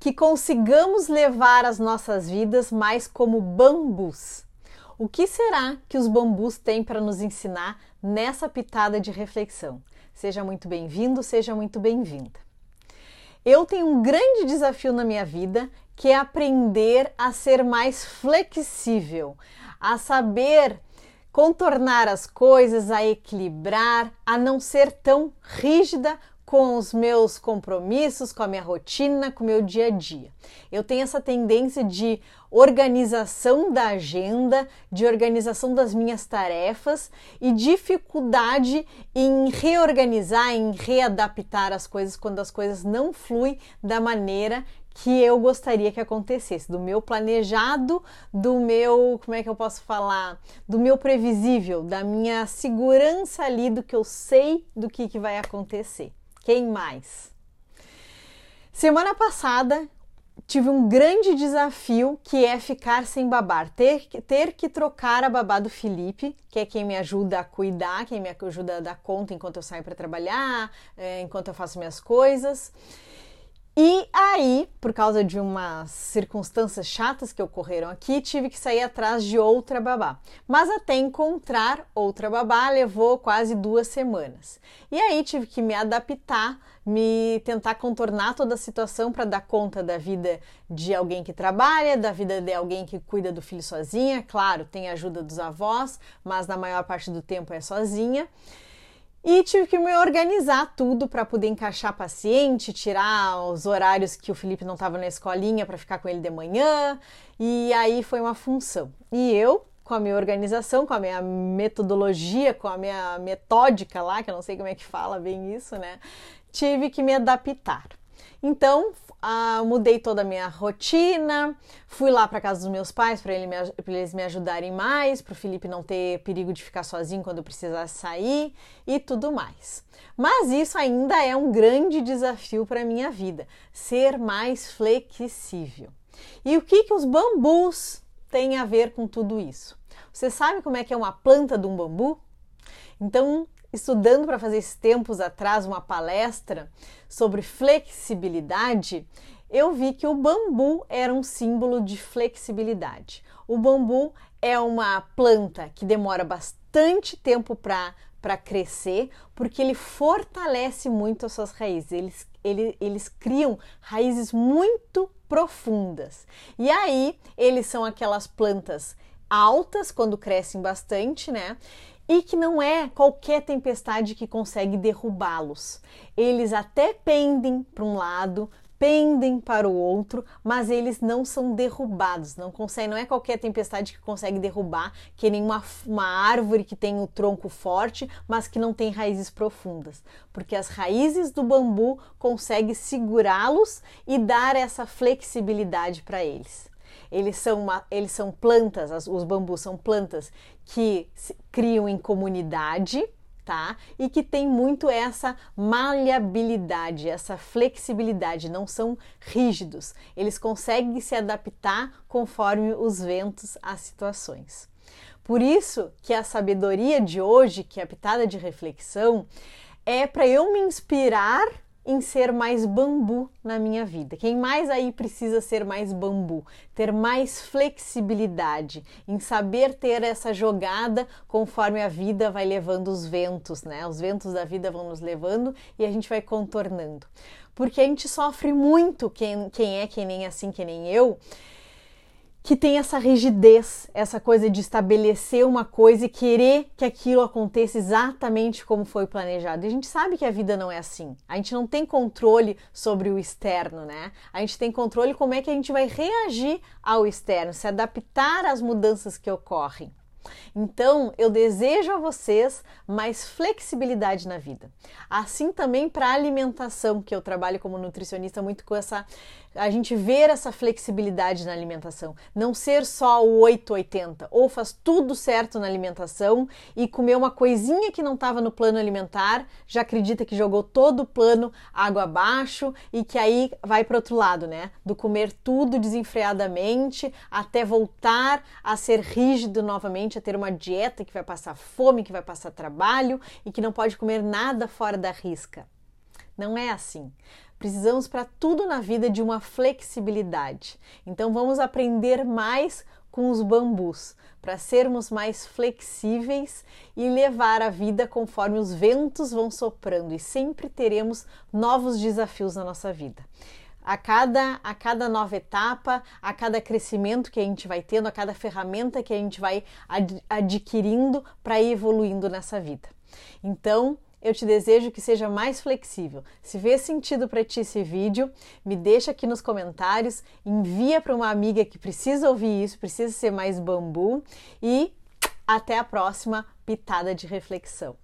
que consigamos levar as nossas vidas mais como bambus. O que será que os bambus têm para nos ensinar nessa pitada de reflexão? Seja muito bem-vindo, seja muito bem-vinda. Eu tenho um grande desafio na minha vida que é aprender a ser mais flexível, a saber contornar as coisas, a equilibrar, a não ser tão rígida com os meus compromissos, com a minha rotina, com o meu dia a dia. Eu tenho essa tendência de organização da agenda, de organização das minhas tarefas e dificuldade em reorganizar, em readaptar as coisas quando as coisas não fluem da maneira que eu gostaria que acontecesse, do meu planejado, do meu, como é que eu posso falar, do meu previsível, da minha segurança ali do que eu sei do que, que vai acontecer. Quem mais? Semana passada tive um grande desafio que é ficar sem babar, ter, ter que trocar a babá do Felipe, que é quem me ajuda a cuidar, quem me ajuda a dar conta enquanto eu saio para trabalhar, é, enquanto eu faço minhas coisas. E aí, por causa de umas circunstâncias chatas que ocorreram aqui, tive que sair atrás de outra babá. Mas até encontrar outra babá levou quase duas semanas. E aí tive que me adaptar, me tentar contornar toda a situação para dar conta da vida de alguém que trabalha, da vida de alguém que cuida do filho sozinha. Claro, tem a ajuda dos avós, mas na maior parte do tempo é sozinha. E tive que me organizar tudo para poder encaixar paciente, tirar os horários que o Felipe não estava na escolinha para ficar com ele de manhã. E aí foi uma função. E eu, com a minha organização, com a minha metodologia, com a minha metódica lá, que eu não sei como é que fala bem isso, né? Tive que me adaptar. Então, ah, mudei toda a minha rotina, fui lá para casa dos meus pais para ele eles me ajudarem mais, para o Felipe não ter perigo de ficar sozinho quando precisasse sair e tudo mais. Mas isso ainda é um grande desafio para minha vida, ser mais flexível. E o que, que os bambus têm a ver com tudo isso? Você sabe como é que é uma planta de um bambu? Então, estudando para fazer esses tempos atrás uma palestra sobre flexibilidade, eu vi que o bambu era um símbolo de flexibilidade. O bambu é uma planta que demora bastante tempo para para crescer, porque ele fortalece muito as suas raízes. Eles, ele, eles criam raízes muito profundas. E aí, eles são aquelas plantas altas quando crescem bastante, né? e que não é qualquer tempestade que consegue derrubá-los. Eles até pendem para um lado, pendem para o outro, mas eles não são derrubados, não consegue, não é qualquer tempestade que consegue derrubar, que nem uma, uma árvore que tem o tronco forte, mas que não tem raízes profundas, porque as raízes do bambu conseguem segurá-los e dar essa flexibilidade para eles. Eles são, uma, eles são plantas, as, os bambus são plantas que se, criam em comunidade, tá? E que tem muito essa maleabilidade, essa flexibilidade, não são rígidos. Eles conseguem se adaptar conforme os ventos, as situações. Por isso que a sabedoria de hoje, que é a pitada de reflexão, é para eu me inspirar em ser mais bambu na minha vida. Quem mais aí precisa ser mais bambu, ter mais flexibilidade, em saber ter essa jogada conforme a vida vai levando os ventos, né? Os ventos da vida vão nos levando e a gente vai contornando. Porque a gente sofre muito, quem, quem é, quem nem assim, que nem eu, que tem essa rigidez, essa coisa de estabelecer uma coisa e querer que aquilo aconteça exatamente como foi planejado. E a gente sabe que a vida não é assim. A gente não tem controle sobre o externo, né? A gente tem controle como é que a gente vai reagir ao externo, se adaptar às mudanças que ocorrem. Então, eu desejo a vocês mais flexibilidade na vida. Assim também para a alimentação, que eu trabalho como nutricionista muito com essa a gente ver essa flexibilidade na alimentação, não ser só o 880, ou faz tudo certo na alimentação e comer uma coisinha que não estava no plano alimentar, já acredita que jogou todo o plano água abaixo e que aí vai para outro lado, né? Do comer tudo desenfreadamente até voltar a ser rígido novamente, a ter uma dieta que vai passar fome, que vai passar trabalho e que não pode comer nada fora da risca. Não é assim. Precisamos para tudo na vida de uma flexibilidade. Então vamos aprender mais com os bambus para sermos mais flexíveis e levar a vida conforme os ventos vão soprando e sempre teremos novos desafios na nossa vida. A cada, a cada nova etapa, a cada crescimento que a gente vai tendo, a cada ferramenta que a gente vai ad adquirindo para ir evoluindo nessa vida. Então, eu te desejo que seja mais flexível. Se vê sentido para ti esse vídeo, me deixa aqui nos comentários, envia para uma amiga que precisa ouvir isso, precisa ser mais bambu e até a próxima pitada de reflexão.